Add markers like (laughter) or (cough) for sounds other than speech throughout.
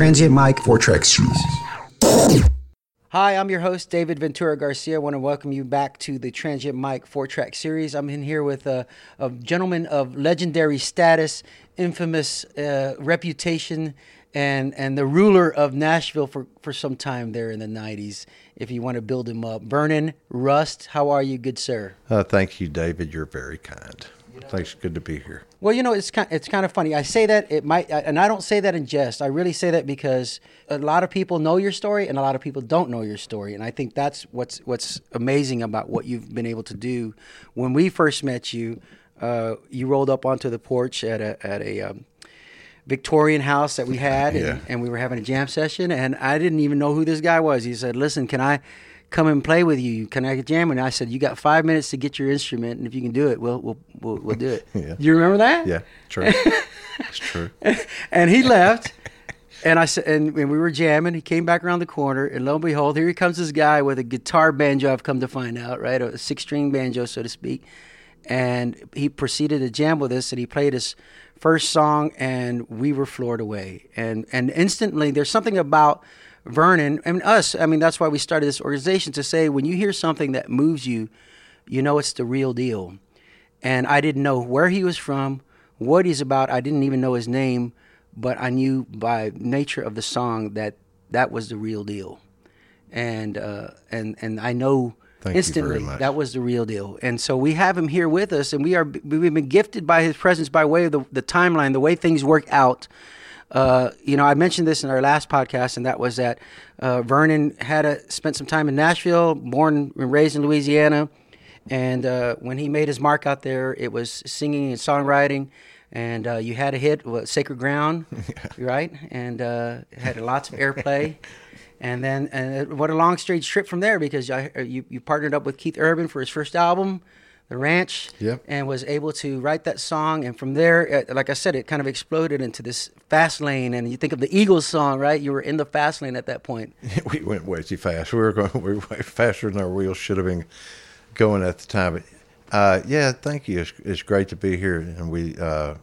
Transient Mic four track series. Hi, I'm your host, David Ventura Garcia. I want to welcome you back to the Transient Mic four track series. I'm in here with a, a gentleman of legendary status, infamous uh, reputation, and, and the ruler of Nashville for, for some time there in the 90s, if you want to build him up. Vernon Rust, how are you, good sir? Uh, thank you, David. You're very kind. Thanks. Good to be here. Well, you know, it's kind, it's kind of funny. I say that it might, and I don't say that in jest. I really say that because a lot of people know your story, and a lot of people don't know your story. And I think that's what's what's amazing about what you've been able to do. When we first met you, uh, you rolled up onto the porch at a at a um, Victorian house that we had, Yeah. and, and we were having a jam session, and I didn't even know who this guy was. He said, "Listen, can I?" Come and play with you. Can I jam? And I said, "You got five minutes to get your instrument, and if you can do it, we'll we'll we'll, we'll do it." (laughs) Yeah. Do you remember that? Yeah, true. (laughs) it's true. and he left. And I said, and, and we were jamming. He came back around the corner, and lo and behold, here he comes this guy with a guitar banjo. I've come to find out, right, a six-string banjo, so to speak. And he proceeded to jam with us, and he played his first song, and we were floored away. And and instantly, there's something about Vernon and us. I mean, that's why we started this organization to say when you hear something that moves you, you know it's the real deal. And I didn't know where he was from, what he's about. I didn't even know his name, but I knew by nature of the song that that was the real deal. And uh, and and I know Thank instantly that was the real deal. And so we have him here with us, and we are we've been gifted by his presence by way of the, the timeline, the way things work out. Uh, you know, I mentioned this in our last podcast, and that was that uh, Vernon had a, spent some time in Nashville, born and raised in Louisiana, and uh, when he made his mark out there, it was singing and songwriting. And uh, you had a hit, what, "Sacred Ground," (laughs) right? And uh, had lots of airplay. And then, and what a long straight trip from there because I, you you partnered up with Keith Urban for his first album, The Ranch, Yep. and was able to write that song. And from there, uh, like I said, it kind of exploded into this fast lane. And you think of the Eagles song, right? You were in the fast lane at that point. (laughs) we went way too fast. We were going. (laughs) We were way faster than our wheels should have been going at the time. But uh, yeah, thank you. It's, it's great to be here, and we uh,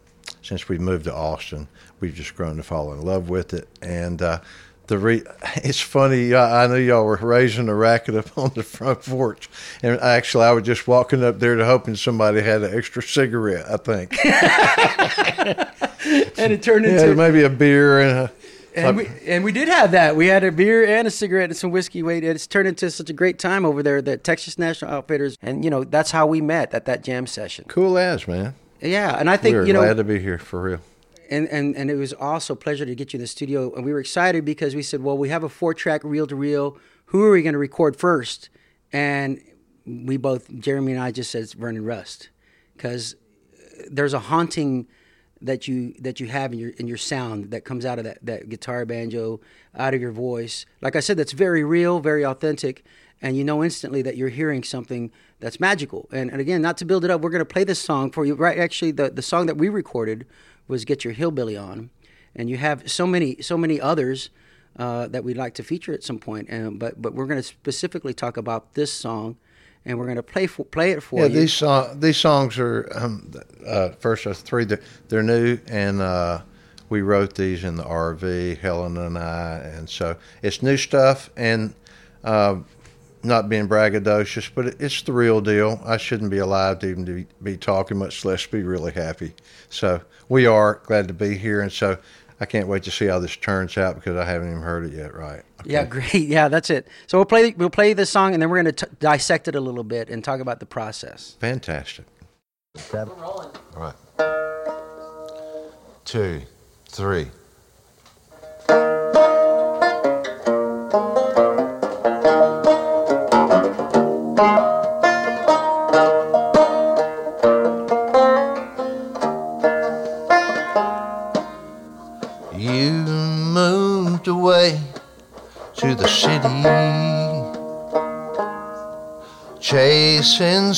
since we moved to Austin, we've just grown to fall in love with it. And uh, the re- (laughs) it's funny. I, I knew y'all were raising a racket up on the front porch, and actually, I was just walking up there to hoping somebody had an extra cigarette. I think, (laughs) And it turned yeah, into maybe a beer and a. And we and we did have that. We had a beer and a cigarette and some whiskey. Wait, it's turned into such a great time over there. The Texas National Outfitters, and you know that's how we met at that jam session. Cool as man. Yeah, and I think we you know, glad to be here for real. And, and and it was also a pleasure to get you in the studio. And we were excited because we said, well, we have a four track reel to reel. Who are we going to record first? And we both, Jeremy and I, just said Vernon Rust because uh, there's a haunting that you that you have in your in your sound that comes out of that that guitar banjo out of your voice. Like I said, that's very real, very authentic, and you know instantly that you're hearing something that's magical. And, and again, not to build it up, we're going to play this song for you. Right? Actually, the the song that we recorded was "Get Your Hillbilly On," and you have so many so many others. Uh, that we'd like to feature at some point, and, but but we're going to specifically talk about this song, and we're going to play for, play it for Yeah, you. these song, these songs are um, uh, first there's three. They're, they're new, and uh, we wrote these in the RV, Helen and I, and so it's new stuff. And uh, not being braggadocious, but it's the real deal. I shouldn't be alive to even to be, be talking, much less be really happy. So we are glad to be here, and so I can't wait to see how this turns out because I haven't even heard it yet. Right? Yeah, great. (laughs) Yeah, that's it. So we'll play we'll play this song, and then we're going to dissect it a little bit and talk about the process. Fantastic. All right. Two, three.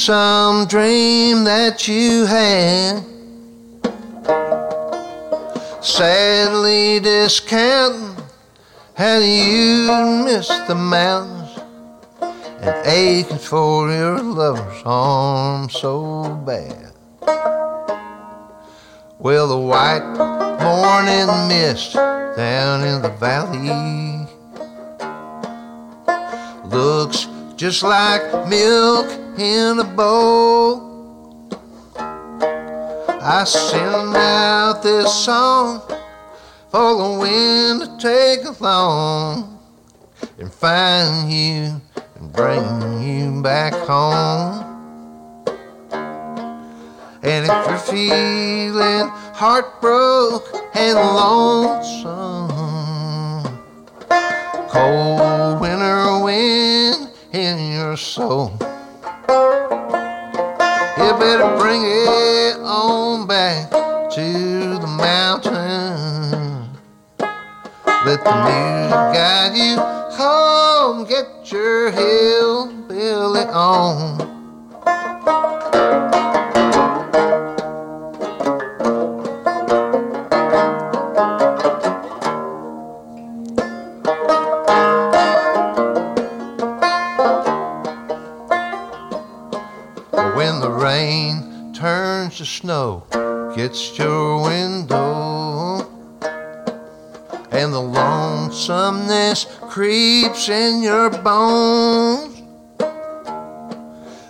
Some dream that you had. Sadly discounting how you missed the mountains and aching for your lover's arms so bad. Well, the white morning mist down in the valley. Just like milk in a bowl. I send out this song for the wind to take along and find you and bring you back home. And if you're feeling heartbroken and lonesome, cold winter wind in your soul, you better bring it on back to the mountain. Let the music guide you home. Get your hillbilly on. Snow, gets your window, and the lonesomeness creeps in your bones.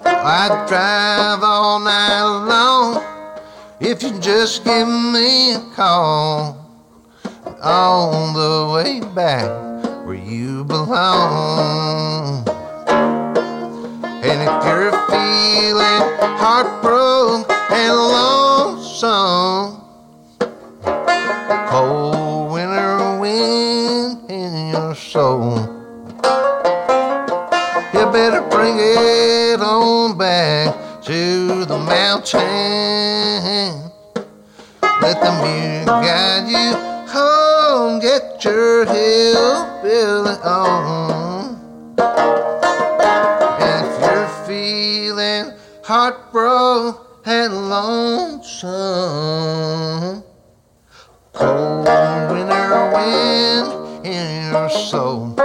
I'd drive all night long if you just give me a call. On the way back where you belong. And if you're feeling heartbroken and lonesome, cold winter wind in your soul, you better bring it on back to the mountain. Let the music guide you home. Get your hillbilly on. And If you're feeling heartbroken and lonesome, cold winter wind in your soul,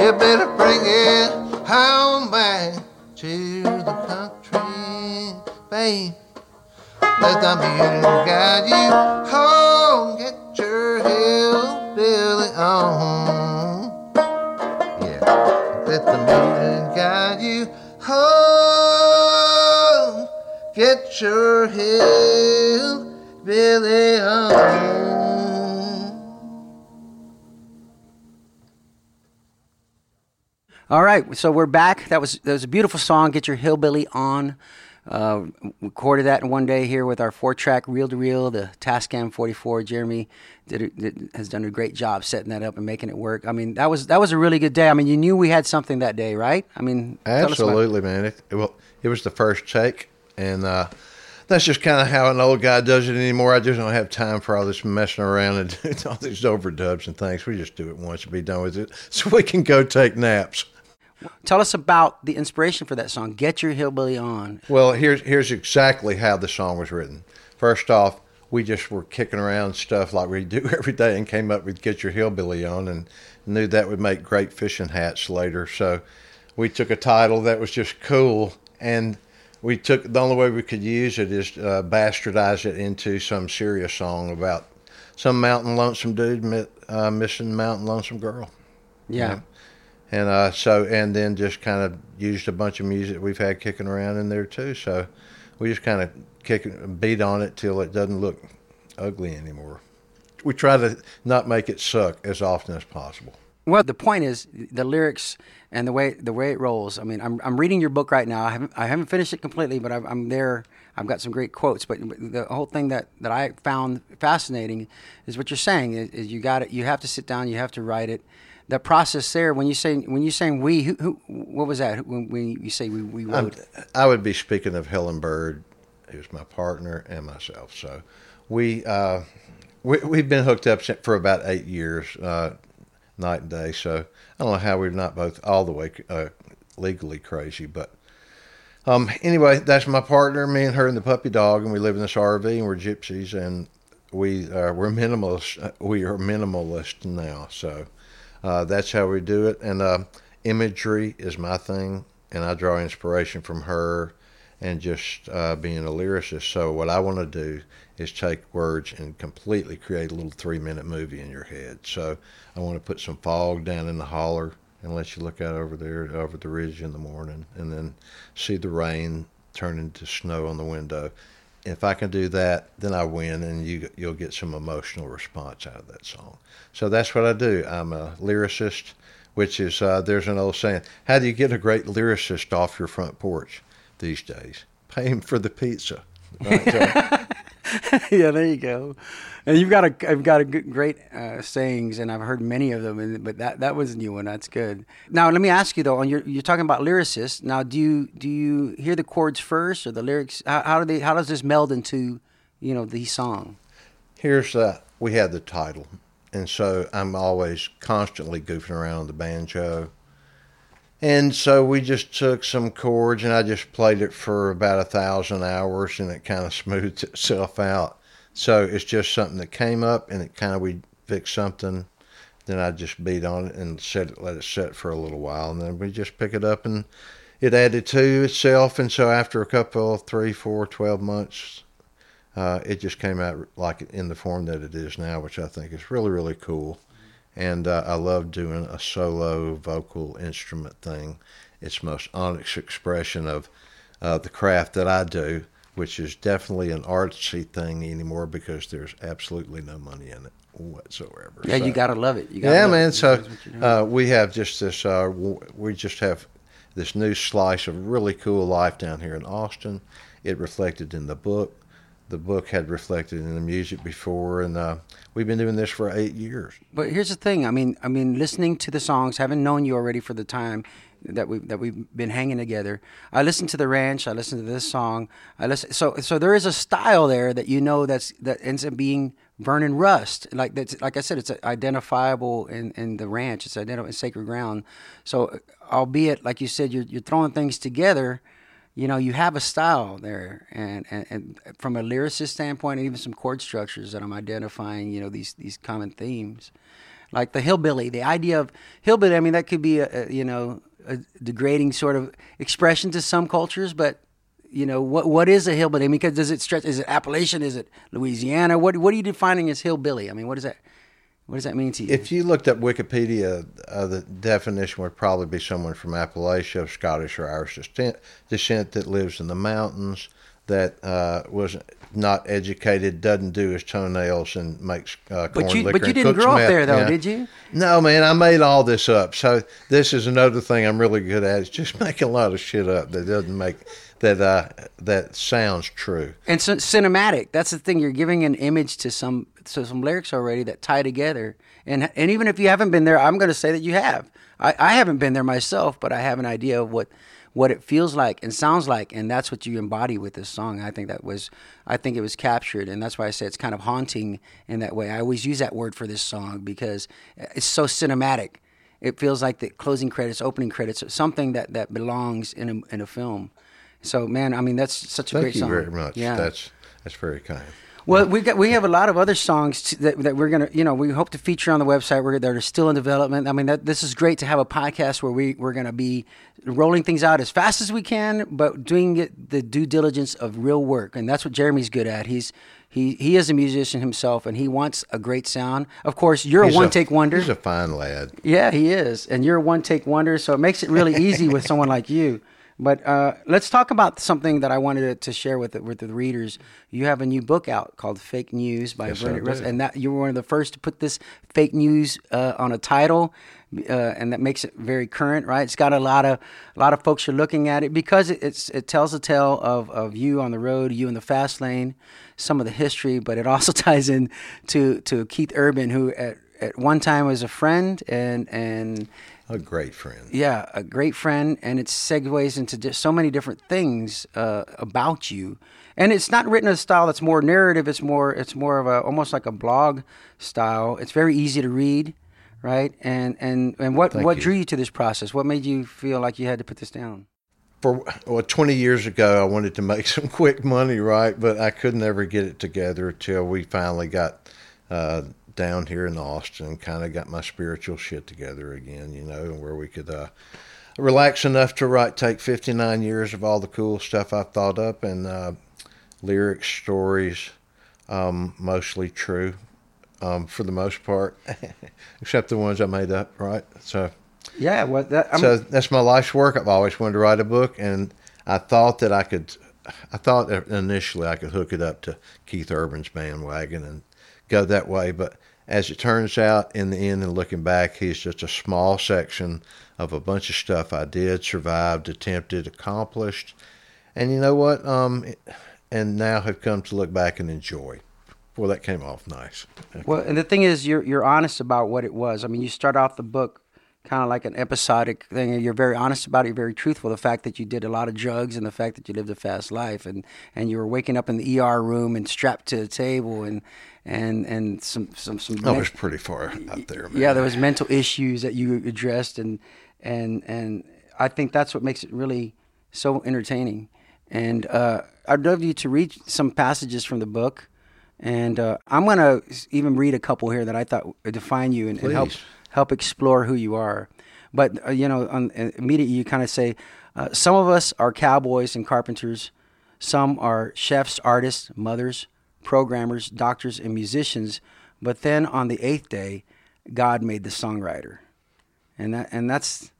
you better bring it home back to the country, babe. Let the music guide you home. Get your hillbilly on. Yeah. Let the music guide you home. Get your hillbilly on. All right, so we're back. That was that was a beautiful song. Get your hillbilly on. Uh, recorded that in one day here with our four-track reel-to-reel, the Tascam 44. Jeremy did, did has done a great job setting that up and making it work. I mean, that was that was a really good day. I mean, you knew we had something that day, right? I mean, tell about- Absolutely, man. It, it, well, it was the first take, and uh, that's just kind of how an old guy does it anymore. I just don't have time for all this messing around and (laughs) all these overdubs and things. We just do it once and be done with it, (laughs) so we can go take naps. Tell us about the inspiration for that song. Get your hillbilly on. Well, here's here's exactly how the song was written. First off, we just were kicking around stuff like we do (laughs) every day, and came up with "Get Your Hillbilly On," and knew that would make great fishing hats later. So we took a title that was just cool, and we took the only way we could use it is uh, bastardize it into some serious song about some mountain lonesome dude uh, missing mountain lonesome girl. Yeah. And uh, so, and then just kind of used a bunch of music we've had kicking around in there too. So we just kind of kick it, beat on it till it doesn't look ugly anymore. We try to not make it suck as often as possible. Well, the point is the lyrics and the way the way it rolls. I mean, I'm I'm reading your book right now. I haven't I haven't finished it completely, but I'm, I'm there. I've got some great quotes. But the whole thing that, that I found fascinating is what you're saying is, is you got it. You have to sit down. You have to write it. The process there. When you say when you saying we, who, who what was that? When, when you say we, we I'm. I would be speaking of Helen Bird, who's my partner, and myself. So we uh, we we've been hooked up for about eight years, uh, night and day. So I don't know how we're not both all the way uh, legally crazy, but um, anyway, that's my partner. Me and her and the puppy dog, and we live in this RV, and we're gypsies, and we uh, we're minimalist. uh, We are minimalist now, so uh, that's how we do it. And uh, imagery is my thing, and I draw inspiration from her and just uh, being a lyricist. So what I want to do is take words and completely create a little three minute movie in your head. So I want to put some fog down in the holler and let you look out over there over the ridge in the morning and then see the rain turn into snow on the window. If I can do that, then I win, and you you'll get some emotional response out of that song. So that's what I do. I'm a lyricist, which is uh, there's an old saying: How do you get a great lyricist off your front porch these days? Pay him for the pizza. (laughs) Right? So, (laughs) yeah, there you go. And you've got a you've got a great uh, sayings, and I've heard many of them. And, but that that was a new one. That's good. Now let me ask you though. On your you're talking about lyricists. Now, do you do you hear the chords first or the lyrics? How, how do they? How does this meld into you know the song? here's uh, we had the title, and so I'm always constantly goofing around the banjo. And so we just took some chords and I just played it for about a thousand hours and it kind of smoothed (laughs) itself out. So it's just something that came up and it kind of we fixed something. Then I just beat on it and set it, let it set for a little while, and then we just pick it up and it added to itself. And so after a couple, three, four, twelve months, uh, it just came out like in the form that it is now, which I think is really, really cool. And uh, I love doing a solo vocal instrument thing. It's most honest expression of uh, the craft that I do, which is definitely an artsy thing anymore because there's absolutely no money in it whatsoever. Yeah, So- you gotta love it. You gotta yeah, man. It. So That's what you're doing. uh, we have just this. Uh, we just have this new slice of really cool life down here in Austin. It reflected in the book. The book had reflected in the music before, and uh, we've been doing this for eight years. But here's the thing. I mean, I mean, listening to the songs, having known you already for the time that we that we've been hanging together. I listened to the ranch. I listened to this song. I listen. So so there is a style there that you know that's that ends up being Vernon Rust. Like that's like I said, it's identifiable in in the ranch. It's identifiable in sacred ground. So albeit like you said, you're you're throwing things together you know, you have a style there, and, and, and from a lyricist standpoint, and even some chord structures that I'm identifying, you know, these these common themes, like the hillbilly. The idea of hillbilly, I mean, that could be a, a you know a degrading sort of expression to some cultures, but you know, what what is a hillbilly? I mean, because does it stretch? Is it Appalachian? Is it Louisiana? What what are you defining as hillbilly? I mean, what is that what does that mean to you? If you looked up Wikipedia, uh, the definition would probably be someone from Appalachia, of Scottish or Irish descent, descent that lives in the mountains, that uh, was not educated, doesn't do his toenails, and makes uh, corn but you liquor but you didn't grow up meth. there though, did you? No, man, I made all this up. So this is another thing I'm really good at. Is just (laughs) making a lot of shit up that doesn't make that uh, that sounds true. And so cinematic. That's the thing. You're giving an image to some to some lyrics already that tie together. And and even if you haven't been there, I'm going to say that you have. I, I haven't been there myself, but I have an idea of what what it feels like and sounds like, and that's what you embody with this song. I think that was, I think it was captured, and that's why I say it's kind of haunting in that way. I always use that word for this song because it's so cinematic. It feels like the closing credits, opening credits, something that that belongs in a in a film. So, man, I mean, that's such a Thank great song. Thank you very much. Yeah. That's that's very kind. Well, we got we have a lot of other songs t- that that we're gonna you know we hope to feature on the website. We're that are still in development. I mean, that this is great to have a podcast where we we're gonna be rolling things out as fast as we can, but doing it the due diligence of real work, and that's what Jeremy's good at. He's he he is a musician himself, and he wants a great sound. Of course, you're He's a one take wonder. He's a fine lad. Yeah, he is, and you're a one take wonder, so it makes it really (laughs) easy with someone like you. But uh, let's talk about something that I wanted to, to share with the, with the readers. You have a new book out called "Fake News" by Yes, Vernon Rust, do. and that you were one of the first to put this fake news uh, on a title, uh, and that makes it very current, right? It's got a lot of a lot of folks are looking at it because it, it's it tells a tale of of you on the road, you in the fast lane, some of the history, but it (laughs) also ties in to to Keith Urban, who at at one time was a friend and and A great friend. yeah, a great friend, and it segues into so many different things uh, about you. And it's not written in a style that's more narrative. It's more, it's more of a almost like a blog style. It's very easy to read, right? And and and what Thank what you. drew you to this process? What made you feel like you had to put this down? for well, 20 years ago, I wanted to make (laughs) some quick money, right? But I could never get it together until we finally got uh, down here in Austin, kind of got my spiritual shit together again, you know, and where we could uh, relaxed enough to write, take 59 years of all the cool stuff I've thought up and uh, lyrics, stories, um, mostly true um, for the most part, (laughs) except the ones I made up, right? So, yeah, well, that, so that's my life's work. I've always wanted to write a book, and I thought that I could. I thought initially I could hook it up to Keith Urban's bandwagon and go that way, but as it turns out, in the end and looking back, he's just a small section of a bunch of stuff I did, survived, attempted, accomplished, and you know what? Um, and now have come to look back and enjoy. Well, that came off nice. Well, and the thing is, you're you're honest about what it was. I mean, you start off the book kind of like an episodic thing. You're very honest about it. You're very truthful. The fact that you did a lot of drugs and the fact that you lived a fast life, and and you were waking up in the ER room and strapped to the table, and and and some some some. I was pretty far out there. Man. Yeah, there was mental issues that you addressed, and and and I think that's what makes it really so entertaining. And uh, I'd love you to read some passages from the book and uh, I'm going to even read a couple here that I thought define you and, and help help explore who you are. But uh, you know, on, uh, immediately you kind of say, uh, some of us are cowboys and carpenters. Some are chefs, artists, mothers, programmers, doctors, and musicians. But then on the eighth day, God made the songwriter, and that and that's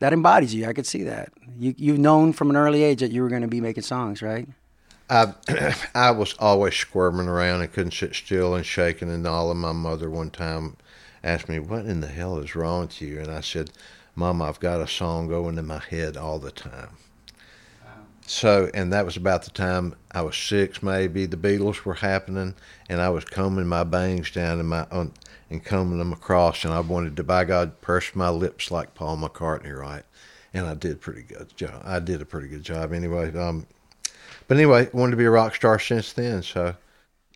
that embodies you. I could see that. You you've known from an early age that you were going to be making songs, right? I (clears throat) I was always squirming around and couldn't sit still and shaking and all. And my mother one time asked me, "What in the hell is wrong with you?" And I said, "Mom, I've got a song going in my head all the time." So, and that was about the time I was six, maybe. The Beatles were happening, and I was combing my bangs down in my on, and combing them across, and I wanted to, by God, purse my lips like Paul McCartney, right? And I did pretty good job. I did a pretty good job anyway. Um, but anyway, wanted to be a rock star since then. So.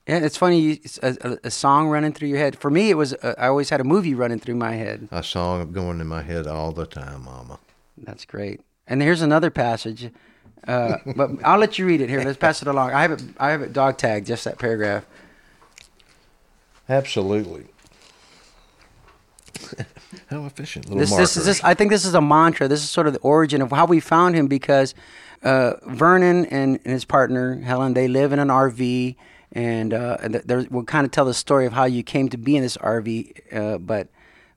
Yeah, it's funny. a, a, song running through your head. For me, it was. Uh, I always had a movie running through my head. A song going in my head all the time, Mama. That's great. And here's another passage, uh, but I'll let you read it here. Let's pass it along. I have it. I have it dog tagged just that paragraph. Absolutely. (laughs) How efficient. Little this, this is this. I think this is a mantra. This is sort of the origin of how we found him because uh, Vernon and, and, his partner Helen they live in an RV, and, uh, we'll kind of tell the story of how you came to be in this RV, uh, but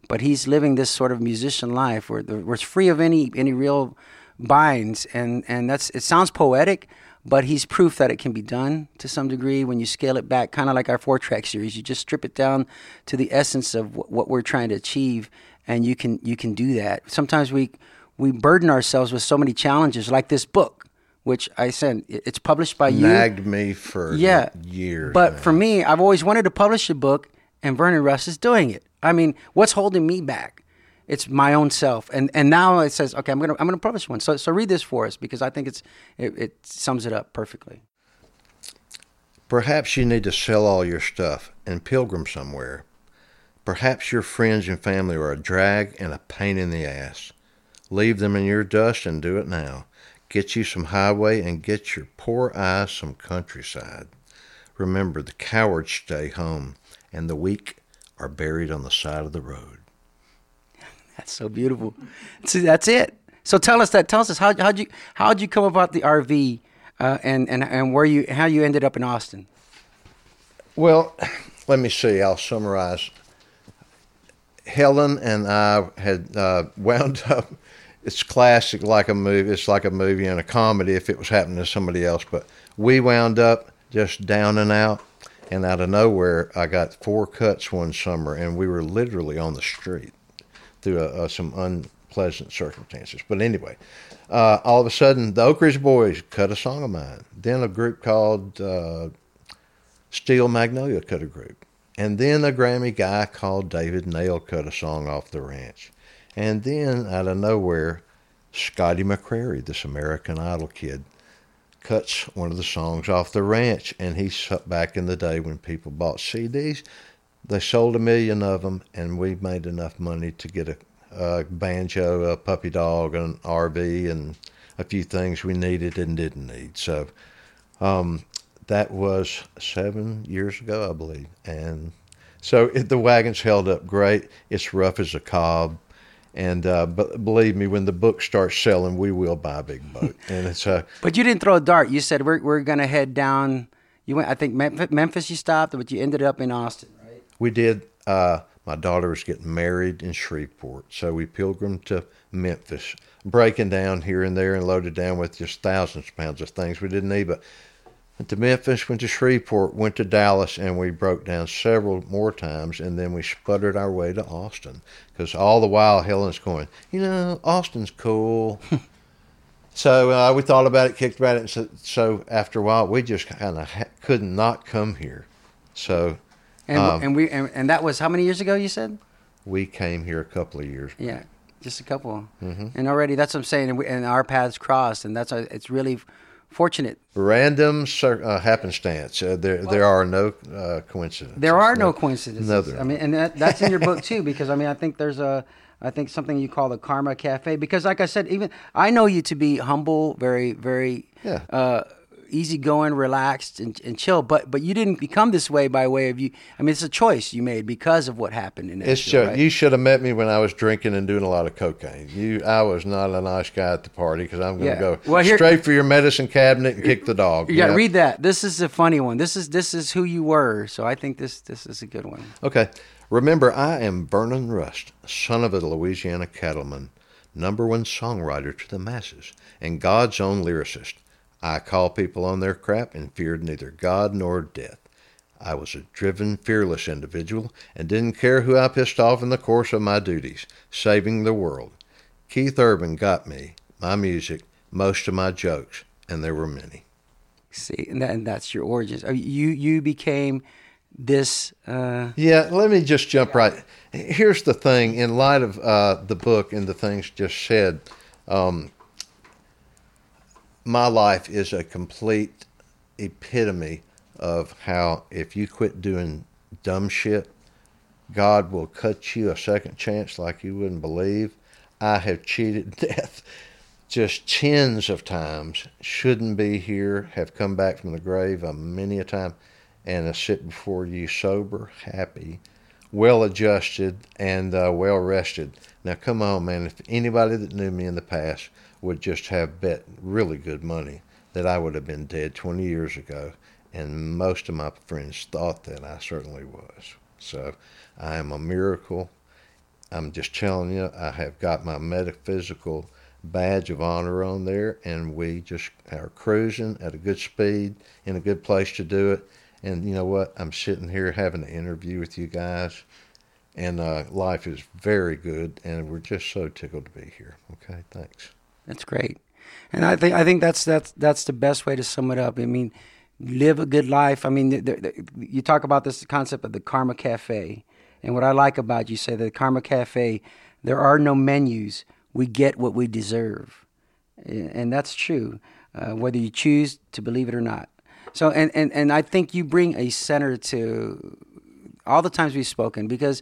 but he's living this sort of musician life where, where it's free of any any real binds, and and that's it sounds poetic. But he's proof that it can be done to some degree when you scale it back, kind of like our four track series. You just strip it down to the essence of what we're trying to achieve, and you can you can do that. Sometimes we we burden ourselves with so many challenges, like this book, which I said it's published by you. Nagged me for yeah years. But man. for me, I've always wanted to publish a book, and Vernon Rust is doing it. I mean, what's holding me back? It's my own self, and and now it says, okay, I'm gonna I'm gonna publish one. So so read this for us because I think it's it, it sums it up perfectly. Perhaps you need to sell all your stuff and pilgrim somewhere. Perhaps your friends and family are a drag and a pain in the ass. Leave them in your dust and do it now. Get you some highway and get your poor eyes some countryside. Remember, the cowards stay home, and the weak are buried on the side of the road. That's so beautiful. See, that's it. So tell us that. Tell us how how'd you how'd you come about the RV, uh, and and and where you how you ended up in Austin. Well, let me see. I'll summarize. Helen and I had uh, wound (laughs) up it's classic like a movie. It's like a movie and a comedy if it was happening to somebody else. But we wound up just down and out, and out of nowhere, I got four cuts one summer, and we were literally on the street through a, a, some unpleasant circumstances. But anyway, uh, all of a sudden, the Oak Ridge Boys cut a song of mine. Then a group called uh, Steel Magnolia cut a group. And then a Grammy guy called David Nail cut a song off the ranch. And then out of nowhere, Scotty McCreery, this American Idol kid, cuts one of the songs off the ranch. And he's back in the day when people bought CDs, they sold a million of them, and we made enough money to get a, a banjo, a puppy dog, an RV, and a few things we needed and didn't need. So um, that was seven years ago, I believe. And so it, the wagon's held up great. It's rough as a cob And uh, but believe me, when the book starts selling, we will buy a big boat. (laughs) And it's uh, But you didn't throw a dart. You said we're we're gonna head down. You went. I think Memphis, Memphis you stopped, but you ended up in Austin? We did. Uh, my daughter was getting married in Shreveport, so we pilgrimed to Memphis, breaking down here and there and loaded down with just thousands of pounds of things we didn't need. But went to Memphis, went to Shreveport, went to Dallas, and we broke down several more times, and then we sputtered our way to Austin. Because all the while, Helen's going, you know, Austin's cool. (laughs) so uh, we thought about it, kicked about it, and so, so after a while, we just kind of ha- could not come here. So And Um, and we and, and that was how many years ago? You said. we came here a couple of years. Yeah, just a couple. Mm-hmm. And already, that's what I'm saying. And, we, and our paths crossed, and that's it's really fortunate. Random cir- uh, happenstance. Uh, there, there are no uh, coincidences. There are no coincidences. No, there I mean, and that, that's in your book too, because I mean, I think there's a, I think something you call the Karma Cafe, because like I said, even I know you to be humble, very, very, Yeah. Easygoing, relaxed, and, and chill. But but you didn't become this way by way of you. I mean, it's a choice you made because of what happened in It's Nashville, just, right? you should have met me when I was drinking and doing a lot of cocaine. You, I was not a nice guy at the party because I'm going Yeah. to go Well, here- straight for your medicine cabinet and kick the dog. You Yeah. read that. This is a funny one. This is this is who you were. So I think this this is a good one. Okay. Remember, I am Vernon Rust, son of a Louisiana cattleman, number one songwriter to the masses, and God's own lyricist. I called people on their crap and feared neither God nor death. I was a driven, fearless individual and didn't care who I pissed off in the course of my duties, saving the world. Keith Urban got me, my music, most of my jokes, and there were many. See, and, that, and that's your origins. Uh, You you became this. Uh, Yeah, let me just jump right. Here's the thing: in light of uh, the book and the things just said, um, my life is a complete epitome of how if you quit doing dumb shit, God will cut you a second chance like you wouldn't believe. I have cheated (laughs) death just tens of times. Shouldn't be here. Have come back from the grave a many a time, and I sit before you sober, happy, well adjusted, and uh, well rested. Now, come on, man. If anybody that knew me in the past would just have bet really good money that I would have been dead 20 years ago, and most of my friends thought that I certainly was. So, I am a miracle. I'm just telling you, I have got my metaphysical badge of honor on there, and we just are cruising at a good speed in a good place to do it. And you know what? I'm sitting here having an interview with you guys, and uh, life is very good, and we're just so tickled to be here. Okay, thanks. That's great, and I think I think that's that's that's the best way to sum it up. I mean, live a good life. I mean, the, the, you talk about this concept of the Karma Cafe, and what I like about you say the Karma Cafe, there are no menus. We get what we deserve, and that's true, uh, whether you choose to believe it or not. So, and, and, and I think you bring a center to all the times we've spoken because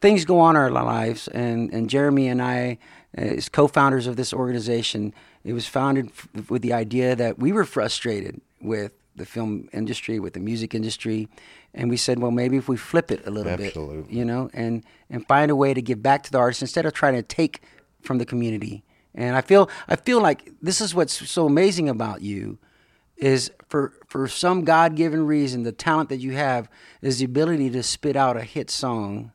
things go on in our lives, and, and Jeremy and I, Uh, as co-founders of this organization, it was founded f- with the idea that we were frustrated with the film industry, with the music industry, and we said, well, maybe if we flip it a little bit, you know, and and find a way to give back to the artists instead of trying to take from the community. And I feel I feel like this is what's so amazing about you is for for some God given reason, the talent that you have is the ability to spit out a hit song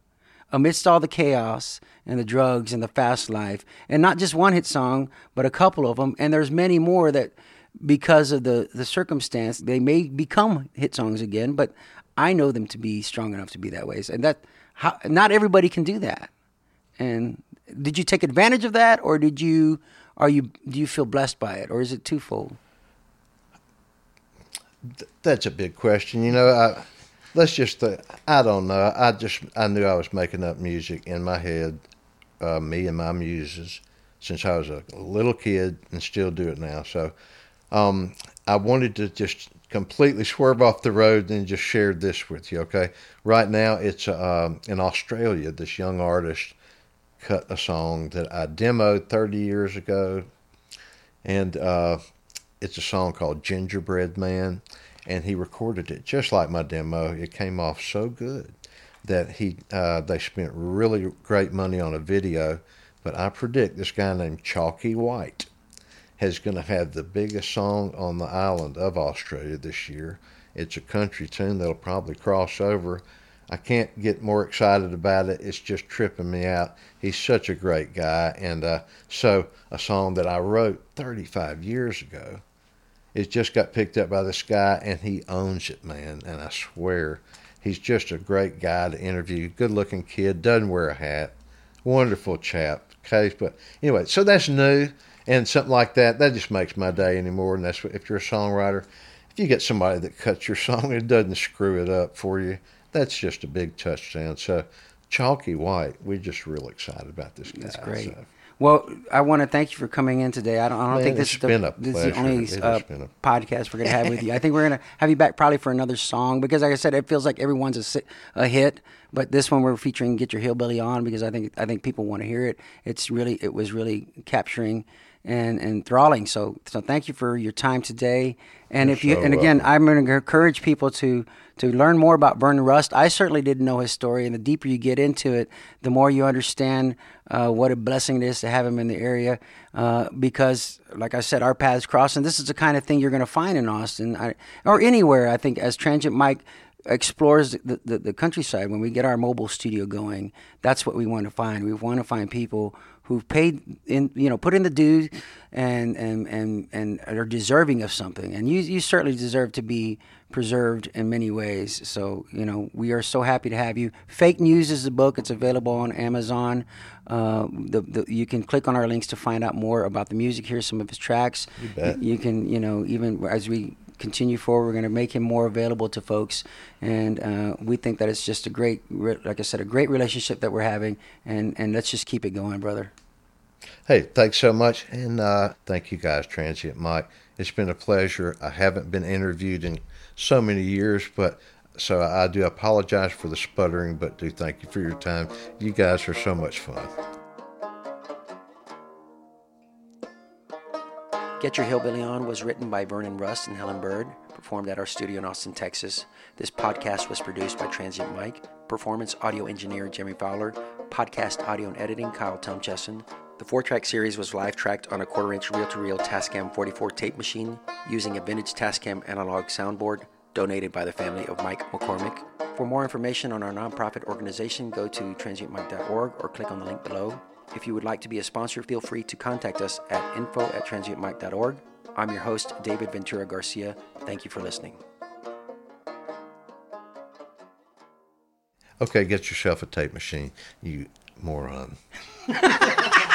amidst all the chaos and the drugs and the fast life, and not just one hit song, but a couple of them. And there's many more that, because of the the circumstance, they may become hit songs again. But I know them to be strong enough to be that way, and that how, not everybody can do that. And did you take advantage of that, or did you? Are you? Do you feel blessed by it, or is it twofold? That's a big question. You know, I, let's just, th- I don't know. I just, I knew I was making up music in my head, uh, me and my muses, since I was a little kid and still do it now. So um, I wanted to just completely swerve off the road and just share this with you, okay? Right now, it's uh, in Australia, this young artist cut a song that I demoed 30 years ago. And uh, it's a song called Gingerbread Man, and he recorded it just like my demo. It came off so good that he uh, they spent really great money on a video, But I predict this guy named Chalky White is going to have the biggest song on the island of Australia this year. It's a country tune that'll probably cross over. I can't get more excited about it. It's just tripping me out. He's such a great guy. And uh, so, a song that I wrote 35 years ago, it just got picked up by this guy, and he owns it, man. And I swear, he's just a great guy to interview. Good looking kid, doesn't wear a hat, wonderful chap. Okay, but anyway, so that's new and something like that. That just makes my day anymore. And that's what, if you're a songwriter, if you get somebody that cuts your song and doesn't screw it up for you, that's just a big touchdown. So, Chalky White, we're just real excited about this guy. That's great. So. Well, I want to thank you for coming in today. I don't, I don't Man, think this is the, this is the only uh, podcast we're going to have with you. I think we're (laughs) going to have you back probably for another song because, like I said, it feels like everyone's a, a hit. But this one we're featuring "Get Your Hillbilly On" because I think I think people want to hear it. It's really it was really capturing and and enthralling. So so thank you for your time today. And if you so and again, I'm going to encourage people to to learn more about Vernon Rust. I certainly didn't know his story, and the deeper you get into it, the more you understand uh, what a blessing it is to have him in the area. Uh, because, like I said, our paths cross, and this is the kind of thing you're going to find in Austin I, or anywhere. I think as Transient Mic explores the, the, the countryside, when we get our mobile studio going, that's what we want to find. We want to find people who've paid in, you know, put in the dues and and and and are deserving of something. And you you certainly deserve to be preserved in many ways. So you know, we are so happy to have you. Fake News is the book. It's available on Amazon. Uh, the, the, you can click on our links to find out more about the music. Hear some of his tracks. You bet. You can, you know, even as we continue forward, we're going to make him more available to folks, and uh, we think that it's just a great, like I said, a great relationship that we're having, and and let's just keep it going, brother. Hey, thanks so much. And uh, thank you guys, Transient Mic. It's been a pleasure. I haven't been interviewed in so many years, but so I do apologize for the sputtering, but do thank you for your time. You guys are so much fun. Get Your Hillbilly On was written by Vernon Rust and Helen Bird, performed at our studio in Austin, Texas. This podcast was produced by Transient Mic, performance audio engineer Jeremy Fowler, podcast audio and editing Kyle Tomcheson. The four track series was live tracked on a quarter inch reel to reel Tascam 44 tape machine using a vintage Tascam analog soundboard donated by the family of Mike McCormick. For more information on our nonprofit organization, go to transientmic.org or click on the link below. If you would like to be a sponsor, feel free to contact us at info at transientmic.org. I'm your host, David Ventura Garcia. Thank you for listening. Okay, get yourself a tape machine, you moron. (laughs)